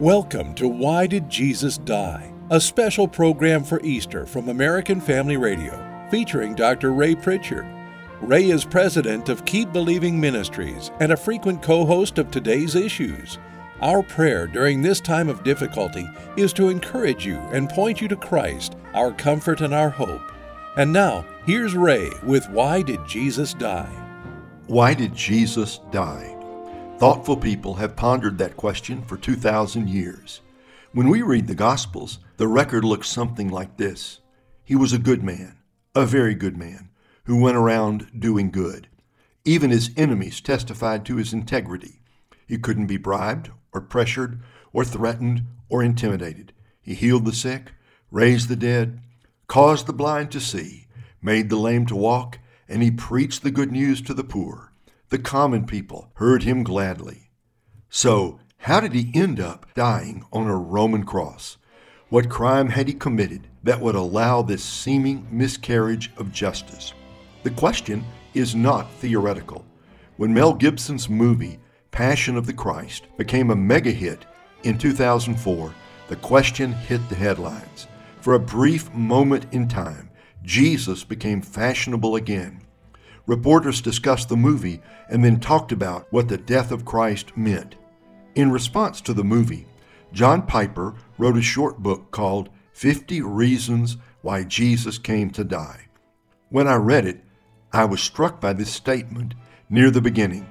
Welcome to Why Did Jesus Die? A special program for Easter from American Family Radio, featuring Dr. Ray Pritchard. Ray is president of Keep Believing Ministries and a frequent co host of today's issues. Our prayer during this time of difficulty is to encourage you and point you to Christ, our comfort and our hope. And now, here's Ray with Why Did Jesus Die? Why did Jesus die? Thoughtful people have pondered that question for 2,000 years. When we read the Gospels, the record looks something like this He was a good man, a very good man, who went around doing good. Even his enemies testified to his integrity. He couldn't be bribed, or pressured, or threatened, or intimidated. He healed the sick, raised the dead, caused the blind to see, made the lame to walk, and he preached the good news to the poor the common people heard him gladly. So, how did he end up dying on a Roman cross? What crime had he committed that would allow this seeming miscarriage of justice? The question is not theoretical. When Mel Gibson's movie, Passion of the Christ, became a mega hit in 2004, the question hit the headlines. For a brief moment in time, Jesus became fashionable again. Reporters discussed the movie and then talked about what the death of Christ meant. In response to the movie, John Piper wrote a short book called 50 Reasons Why Jesus Came to Die. When I read it, I was struck by this statement near the beginning.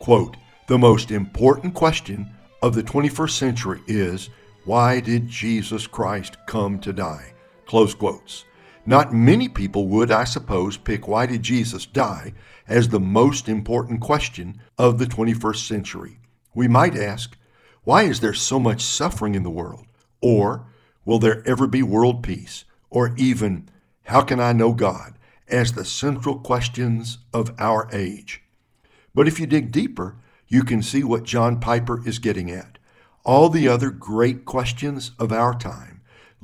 Quote, the most important question of the 21st century is, why did Jesus Christ come to die? Close quotes. Not many people would, I suppose, pick why did Jesus die as the most important question of the 21st century. We might ask, why is there so much suffering in the world? Or, will there ever be world peace? Or even, how can I know God? as the central questions of our age. But if you dig deeper, you can see what John Piper is getting at. All the other great questions of our time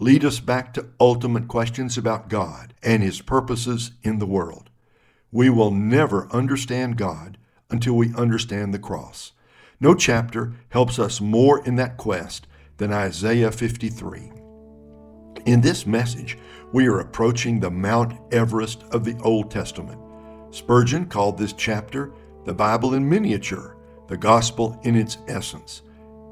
lead us back to ultimate questions about God and His purposes in the world. We will never understand God until we understand the cross. No chapter helps us more in that quest than Isaiah 53. In this message, we are approaching the Mount Everest of the Old Testament. Spurgeon called this chapter the Bible in miniature, the gospel in its essence.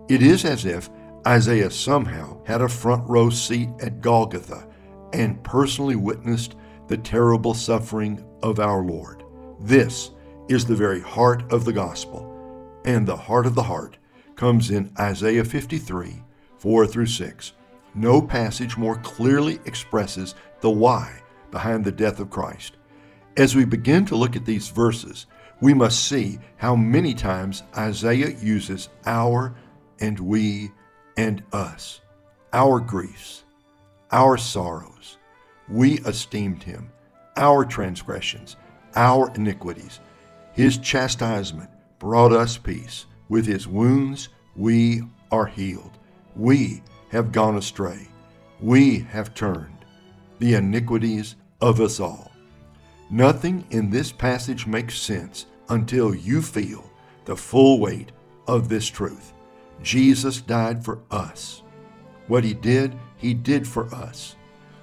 It is as if Isaiah somehow had a front row seat at Golgotha and personally witnessed the terrible suffering of our Lord. This is the very heart of the gospel, and the heart of the heart comes in Isaiah 53 4 through 6. No passage more clearly expresses the why behind the death of Christ. As we begin to look at these verses, we must see how many times Isaiah uses our and we and us, our griefs, our sorrows. We esteemed him, our transgressions, our iniquities. His chastisement brought us peace. With his wounds we are healed. We have gone astray. We have turned the iniquities of us all. Nothing in this passage makes sense until you feel the full weight of this truth. Jesus died for us. What he did, he did for us.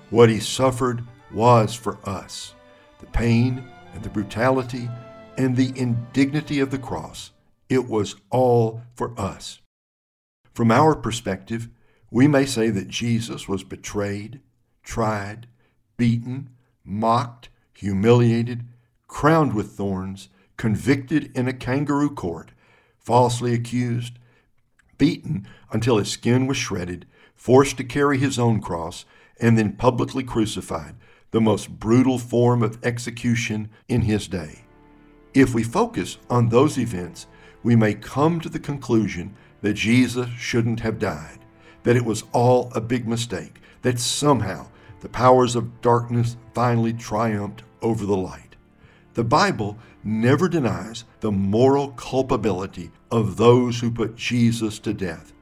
What he suffered was for us. The pain and the brutality and the indignity of the cross, it was all for us. From our perspective, we may say that Jesus was betrayed, tried, beaten, mocked, humiliated, crowned with thorns, convicted in a kangaroo court, falsely accused, beaten until his skin was shredded, forced to carry his own cross, and then publicly crucified, the most brutal form of execution in his day. If we focus on those events, we may come to the conclusion that Jesus shouldn't have died, that it was all a big mistake, that somehow the powers of darkness finally triumphed over the light. The Bible never denies the moral culpability of those who put Jesus to death.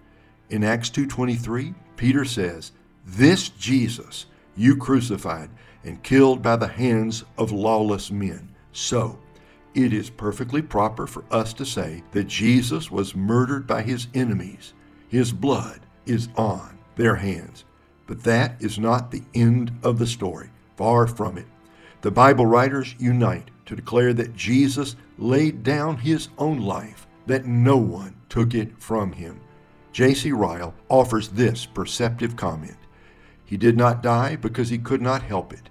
In Acts 2:23, Peter says, "This Jesus you crucified and killed by the hands of lawless men." So, it is perfectly proper for us to say that Jesus was murdered by his enemies. His blood is on their hands. But that is not the end of the story. Far from it. The Bible writers unite to declare that Jesus laid down his own life, that no one took it from him. J.C. Ryle offers this perceptive comment He did not die because he could not help it.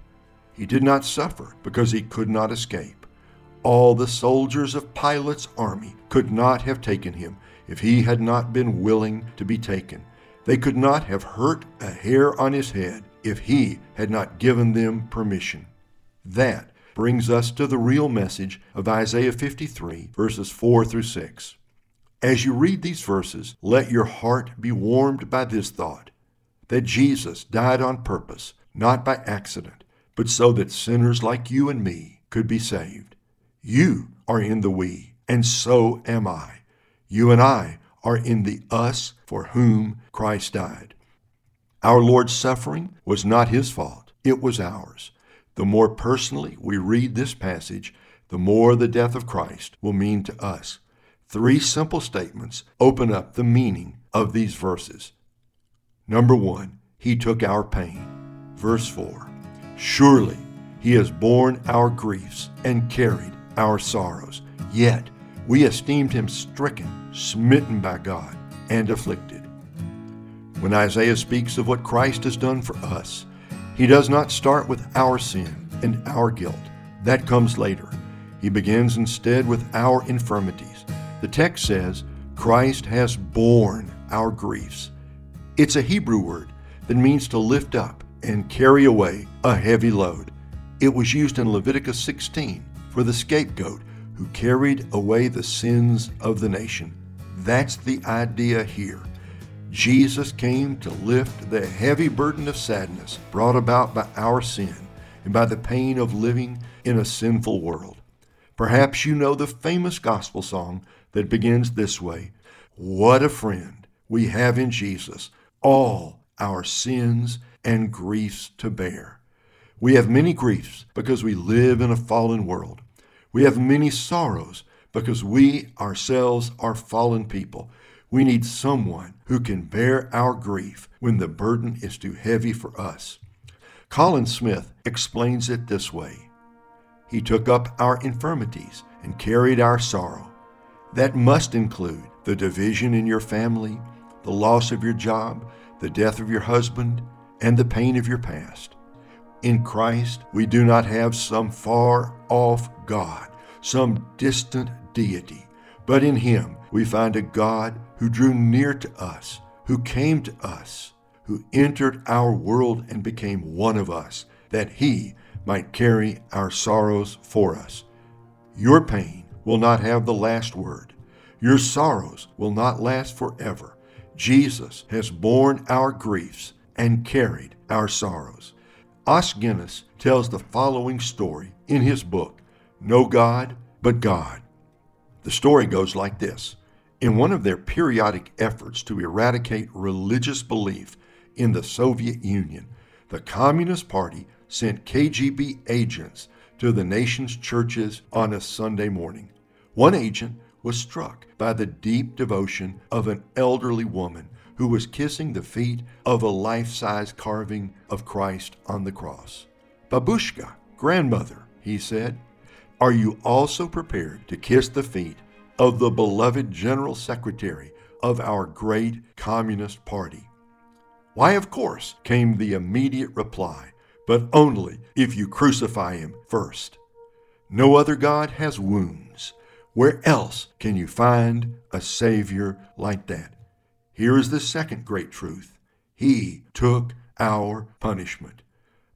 He did not suffer because he could not escape. All the soldiers of Pilate's army could not have taken him if he had not been willing to be taken. They could not have hurt a hair on his head if he had not given them permission. That brings us to the real message of Isaiah 53, verses 4 through 6. As you read these verses, let your heart be warmed by this thought that Jesus died on purpose, not by accident, but so that sinners like you and me could be saved. You are in the we, and so am I. You and I are in the us for whom Christ died. Our Lord's suffering was not his fault, it was ours. The more personally we read this passage, the more the death of Christ will mean to us. Three simple statements open up the meaning of these verses. Number one, He took our pain. Verse 4 Surely He has borne our griefs and carried our sorrows. Yet we esteemed Him stricken, smitten by God, and afflicted. When Isaiah speaks of what Christ has done for us, he does not start with our sin and our guilt. That comes later. He begins instead with our infirmities. The text says, Christ has borne our griefs. It's a Hebrew word that means to lift up and carry away a heavy load. It was used in Leviticus 16 for the scapegoat who carried away the sins of the nation. That's the idea here. Jesus came to lift the heavy burden of sadness brought about by our sin and by the pain of living in a sinful world. Perhaps you know the famous gospel song that begins this way What a friend we have in Jesus, all our sins and griefs to bear. We have many griefs because we live in a fallen world. We have many sorrows because we ourselves are fallen people. We need someone who can bear our grief when the burden is too heavy for us. Colin Smith explains it this way He took up our infirmities and carried our sorrow. That must include the division in your family, the loss of your job, the death of your husband, and the pain of your past. In Christ, we do not have some far off God, some distant deity, but in Him we find a God who drew near to us, who came to us, who entered our world and became one of us, that he might carry our sorrows for us. Your pain will not have the last word. Your sorrows will not last forever. Jesus has borne our griefs and carried our sorrows. Os Guinness tells the following story in his book, No God But God. The story goes like this in one of their periodic efforts to eradicate religious belief in the Soviet Union, the Communist Party sent KGB agents to the nation's churches on a Sunday morning. One agent was struck by the deep devotion of an elderly woman who was kissing the feet of a life size carving of Christ on the cross. Babushka, grandmother, he said, are you also prepared to kiss the feet of the beloved General Secretary of our great Communist Party. Why, of course, came the immediate reply, but only if you crucify him first. No other God has wounds. Where else can you find a Savior like that? Here is the second great truth He took our punishment,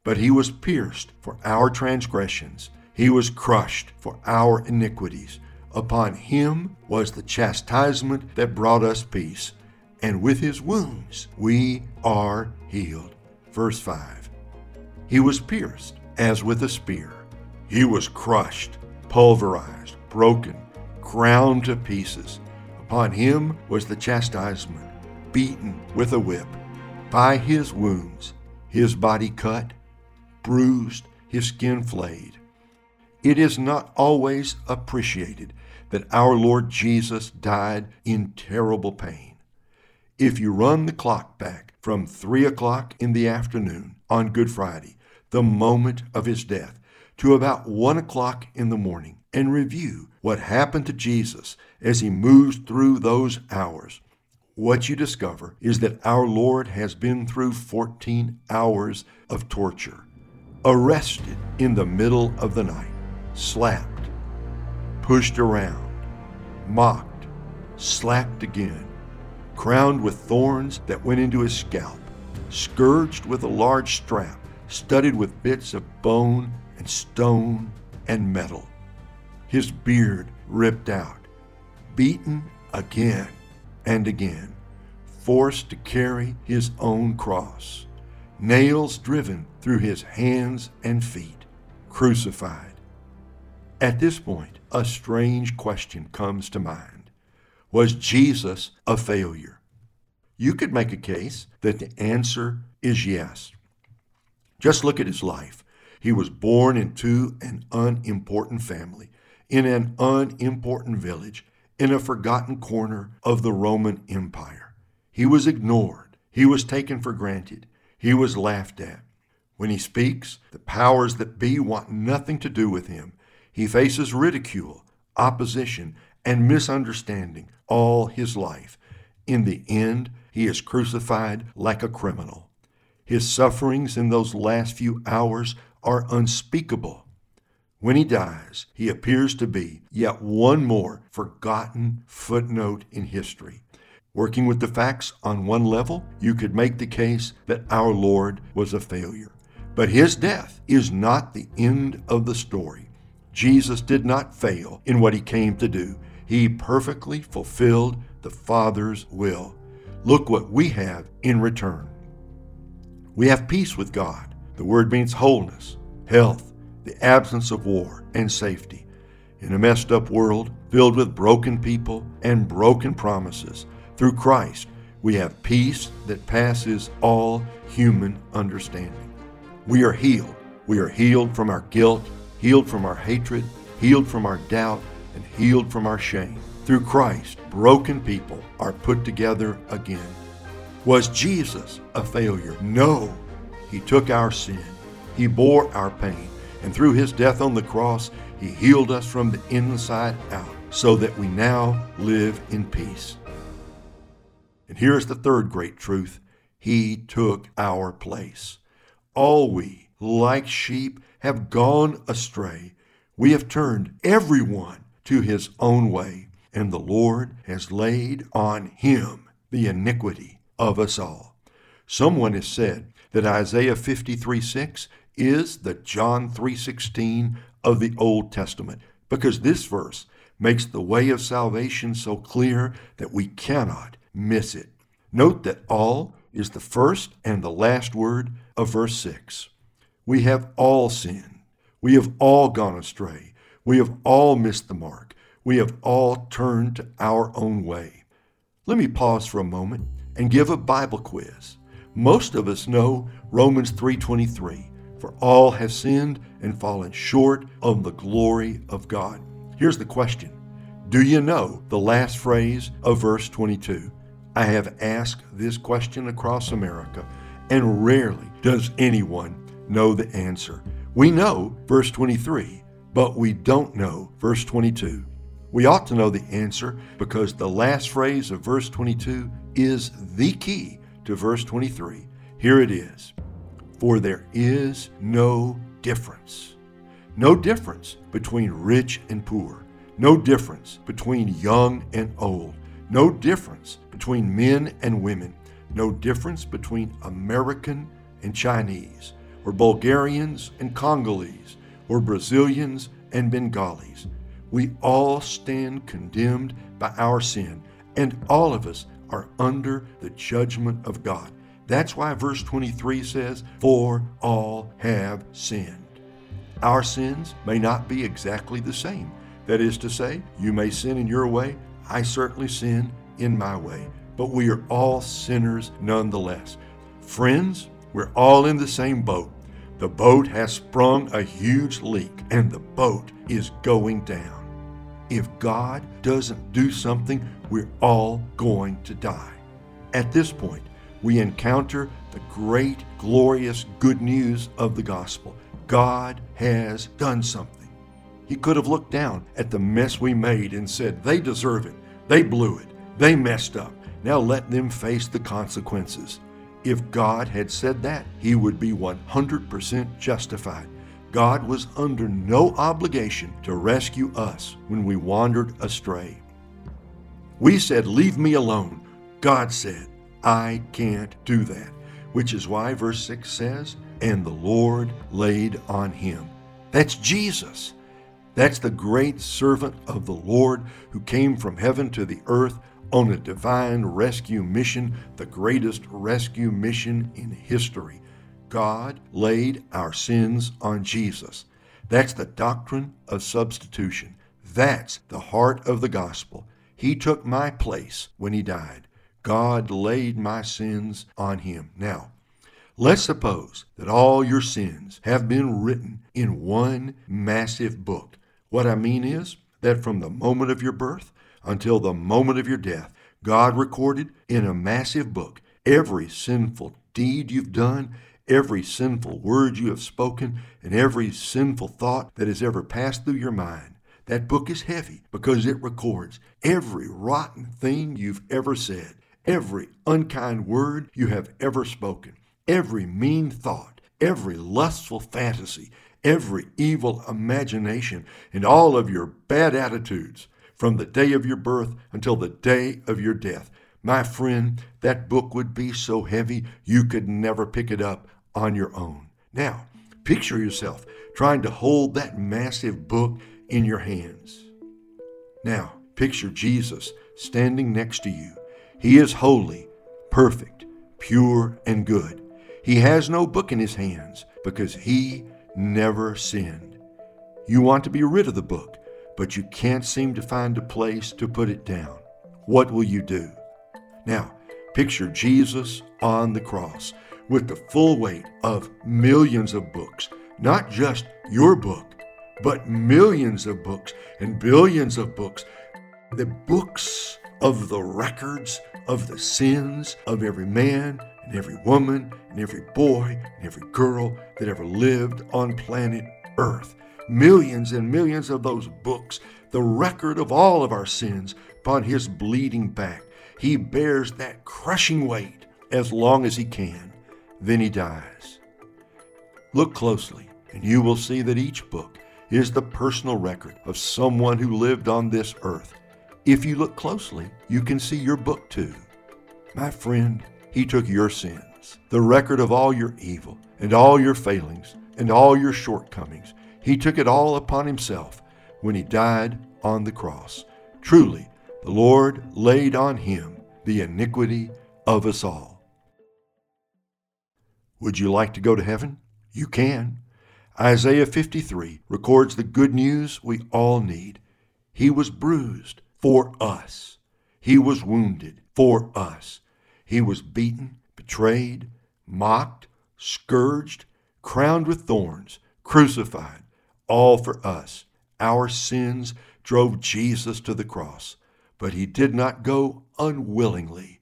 but He was pierced for our transgressions, He was crushed for our iniquities. Upon him was the chastisement that brought us peace, and with his wounds we are healed. Verse 5 He was pierced as with a spear, he was crushed, pulverized, broken, ground to pieces. Upon him was the chastisement, beaten with a whip. By his wounds, his body cut, bruised, his skin flayed. It is not always appreciated that our Lord Jesus died in terrible pain. If you run the clock back from 3 o'clock in the afternoon on Good Friday, the moment of his death, to about 1 o'clock in the morning, and review what happened to Jesus as he moves through those hours, what you discover is that our Lord has been through 14 hours of torture, arrested in the middle of the night, slapped, pushed around, mocked, slapped again, crowned with thorns that went into his scalp, scourged with a large strap, studded with bits of bone and stone and metal, his beard ripped out, beaten again and again, forced to carry his own cross, nails driven through his hands and feet, crucified. At this point, a strange question comes to mind. Was Jesus a failure? You could make a case that the answer is yes. Just look at his life. He was born into an unimportant family, in an unimportant village, in a forgotten corner of the Roman Empire. He was ignored. He was taken for granted. He was laughed at. When he speaks, the powers that be want nothing to do with him. He faces ridicule, opposition, and misunderstanding all his life. In the end, he is crucified like a criminal. His sufferings in those last few hours are unspeakable. When he dies, he appears to be yet one more forgotten footnote in history. Working with the facts on one level, you could make the case that our Lord was a failure. But his death is not the end of the story. Jesus did not fail in what he came to do. He perfectly fulfilled the Father's will. Look what we have in return. We have peace with God. The word means wholeness, health, the absence of war and safety. In a messed up world filled with broken people and broken promises, through Christ, we have peace that passes all human understanding. We are healed. We are healed from our guilt, healed from our hatred, healed from our doubt, and healed from our shame. Through Christ, broken people are put together again. Was Jesus a failure? No. He took our sin. He bore our pain. And through his death on the cross, he healed us from the inside out so that we now live in peace. And here's the third great truth He took our place. All we, like sheep, have gone astray. We have turned everyone to his own way, and the Lord has laid on him the iniquity of us all. Someone has said that Isaiah 53 6 is the John 3:16 of the Old Testament because this verse makes the way of salvation so clear that we cannot miss it. Note that all is the first and the last word of verse 6. We have all sinned. We have all gone astray. We have all missed the mark. We have all turned to our own way. Let me pause for a moment and give a Bible quiz. Most of us know Romans 3:23 for all have sinned and fallen short of the glory of God. Here's the question Do you know the last phrase of verse 22? I have asked this question across America, and rarely does anyone know the answer. We know verse 23, but we don't know verse 22. We ought to know the answer because the last phrase of verse 22 is the key to verse 23. Here it is for there is no difference. No difference between rich and poor. No difference between young and old. No difference between men and women. No difference between American and Chinese, or Bulgarians and Congolese, or Brazilians and Bengalis. We all stand condemned by our sin, and all of us are under the judgment of God. That's why verse 23 says, For all have sinned. Our sins may not be exactly the same. That is to say, you may sin in your way, I certainly sin in my way, but we are all sinners nonetheless. Friends, we're all in the same boat. The boat has sprung a huge leak and the boat is going down. If God doesn't do something, we're all going to die. At this point, we encounter the great, glorious good news of the gospel. God has done something. He could have looked down at the mess we made and said, They deserve it. They blew it. They messed up. Now let them face the consequences. If God had said that, he would be 100% justified. God was under no obligation to rescue us when we wandered astray. We said, Leave me alone. God said, I can't do that. Which is why verse 6 says, And the Lord laid on him. That's Jesus. That's the great servant of the Lord who came from heaven to the earth on a divine rescue mission, the greatest rescue mission in history. God laid our sins on Jesus. That's the doctrine of substitution. That's the heart of the gospel. He took my place when he died. God laid my sins on him. Now, let's suppose that all your sins have been written in one massive book. What I mean is that from the moment of your birth until the moment of your death, God recorded in a massive book every sinful deed you've done, every sinful word you have spoken, and every sinful thought that has ever passed through your mind. That book is heavy because it records every rotten thing you've ever said, every unkind word you have ever spoken, every mean thought, every lustful fantasy, every evil imagination, and all of your bad attitudes from the day of your birth until the day of your death. My friend, that book would be so heavy you could never pick it up on your own. Now, picture yourself trying to hold that massive book in your hands. Now, picture Jesus standing next to you. He is holy, perfect, pure, and good. He has no book in his hands because he never sinned. You want to be rid of the book but you can't seem to find a place to put it down. What will you do? Now, picture Jesus on the cross with the full weight of millions of books, not just your book, but millions of books and billions of books. The books of the records of the sins of every man and every woman and every boy and every girl that ever lived on planet Earth millions and millions of those books, the record of all of our sins upon his bleeding back. He bears that crushing weight as long as he can. Then he dies. Look closely, and you will see that each book is the personal record of someone who lived on this earth. If you look closely, you can see your book too. My friend, he took your sins, the record of all your evil and all your failings and all your shortcomings, he took it all upon himself when he died on the cross. Truly, the Lord laid on him the iniquity of us all. Would you like to go to heaven? You can. Isaiah 53 records the good news we all need. He was bruised for us. He was wounded for us. He was beaten, betrayed, mocked, scourged, crowned with thorns, crucified, all for us. Our sins drove Jesus to the cross, but he did not go unwillingly.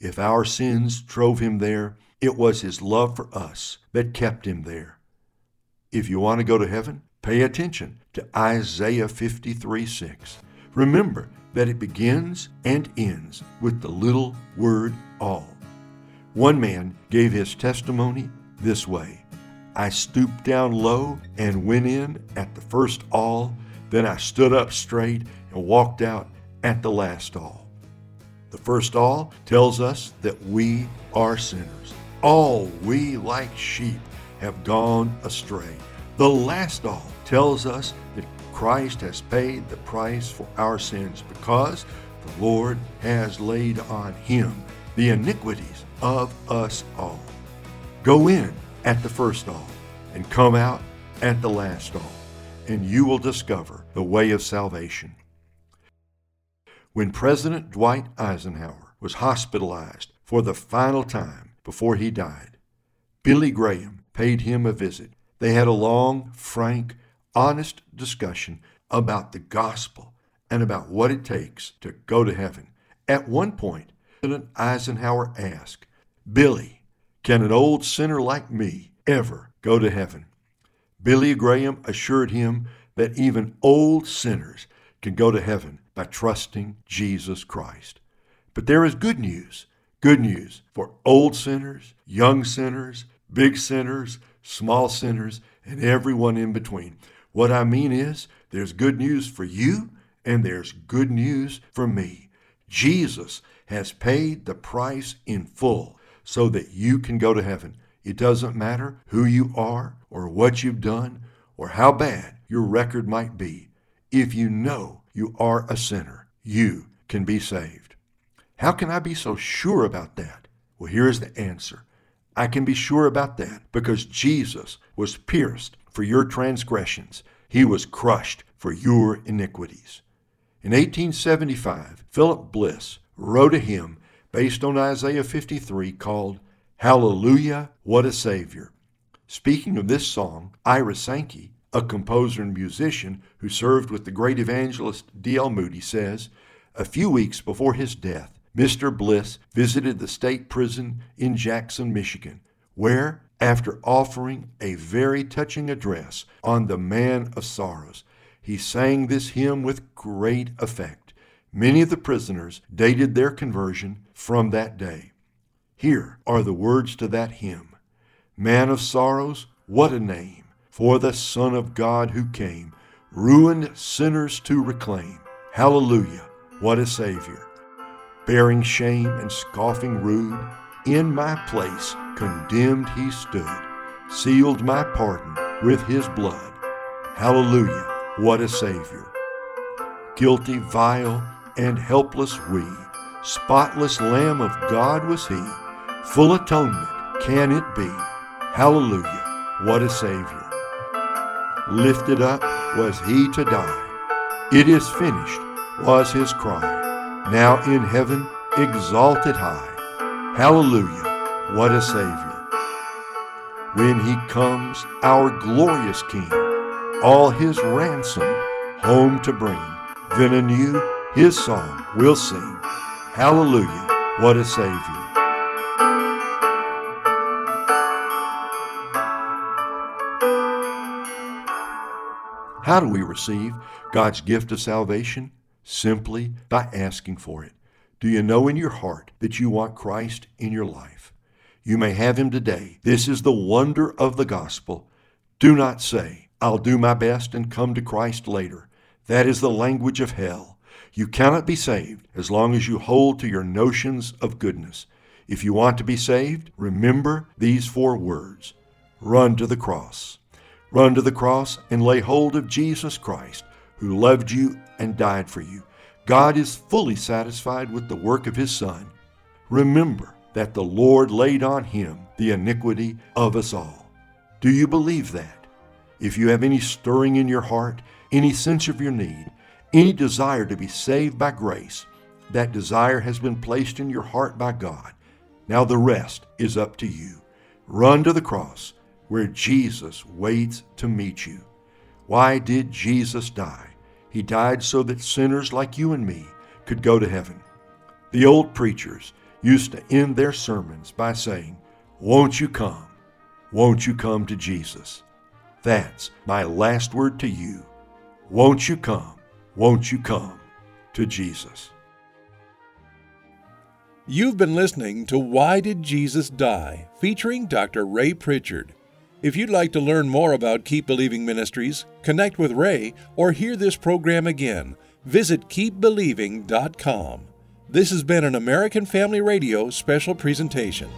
If our sins drove him there, it was his love for us that kept him there. If you want to go to heaven, pay attention to Isaiah 53 6. Remember that it begins and ends with the little word all. One man gave his testimony this way I stooped down low and went in at the first all. Then I stood up straight and walked out at the last all. The first all tells us that we are sinners. All we like sheep have gone astray. The last all tells us that Christ has paid the price for our sins because the Lord has laid on him the iniquities of us all. Go in at the first all and come out at the last all, and you will discover the way of salvation. When President Dwight Eisenhower was hospitalized for the final time before he died, Billy Graham paid him a visit. They had a long, frank, honest discussion about the gospel and about what it takes to go to heaven. At one point, President Eisenhower asked, Billy, can an old sinner like me ever go to heaven? Billy Graham assured him that even old sinners can go to heaven by trusting Jesus Christ. But there is good news. Good news for old sinners, young sinners, big sinners, small sinners, and everyone in between. What I mean is, there's good news for you, and there's good news for me. Jesus has paid the price in full so that you can go to heaven. It doesn't matter who you are or what you've done or how bad your record might be. If you know you are a sinner, you can be saved. How can I be so sure about that? Well, here's the answer. I can be sure about that because Jesus was pierced for your transgressions. He was crushed for your iniquities. In 1875, Philip Bliss wrote a hymn based on Isaiah 53 called Hallelujah, What a Savior. Speaking of this song, Ira Sankey, a composer and musician who served with the great evangelist D.L. Moody, says, A few weeks before his death, Mr. Bliss visited the state prison in Jackson, Michigan, where, after offering a very touching address on the Man of Sorrows, he sang this hymn with great effect. Many of the prisoners dated their conversion from that day. Here are the words to that hymn Man of sorrows, what a name for the Son of God who came, ruined sinners to reclaim. Hallelujah, what a Savior. Bearing shame and scoffing rude, in my place condemned he stood, sealed my pardon with his blood. Hallelujah, what a Savior. Guilty, vile, and helpless we, spotless Lamb of God was he, full atonement can it be. Hallelujah, what a Savior. Lifted up was he to die. It is finished was his cry. Now in heaven exalted high. Hallelujah, what a Savior. When he comes, our glorious King, all his ransom home to bring, then anew his song we'll sing. Hallelujah, what a Savior. How do we receive God's gift of salvation? Simply by asking for it. Do you know in your heart that you want Christ in your life? You may have him today. This is the wonder of the gospel. Do not say, I'll do my best and come to Christ later. That is the language of hell. You cannot be saved as long as you hold to your notions of goodness. If you want to be saved, remember these four words run to the cross. Run to the cross and lay hold of Jesus Christ, who loved you and died for you. God is fully satisfied with the work of his Son. Remember that the Lord laid on him the iniquity of us all. Do you believe that? If you have any stirring in your heart, any sense of your need, any desire to be saved by grace, that desire has been placed in your heart by God. Now the rest is up to you. Run to the cross where Jesus waits to meet you. Why did Jesus die? He died so that sinners like you and me could go to heaven. The old preachers used to end their sermons by saying, Won't you come? Won't you come to Jesus? That's my last word to you. Won't you come? Won't you come to Jesus? You've been listening to Why Did Jesus Die? featuring Dr. Ray Pritchard. If you'd like to learn more about Keep Believing Ministries, connect with Ray, or hear this program again, visit keepbelieving.com. This has been an American Family Radio special presentation.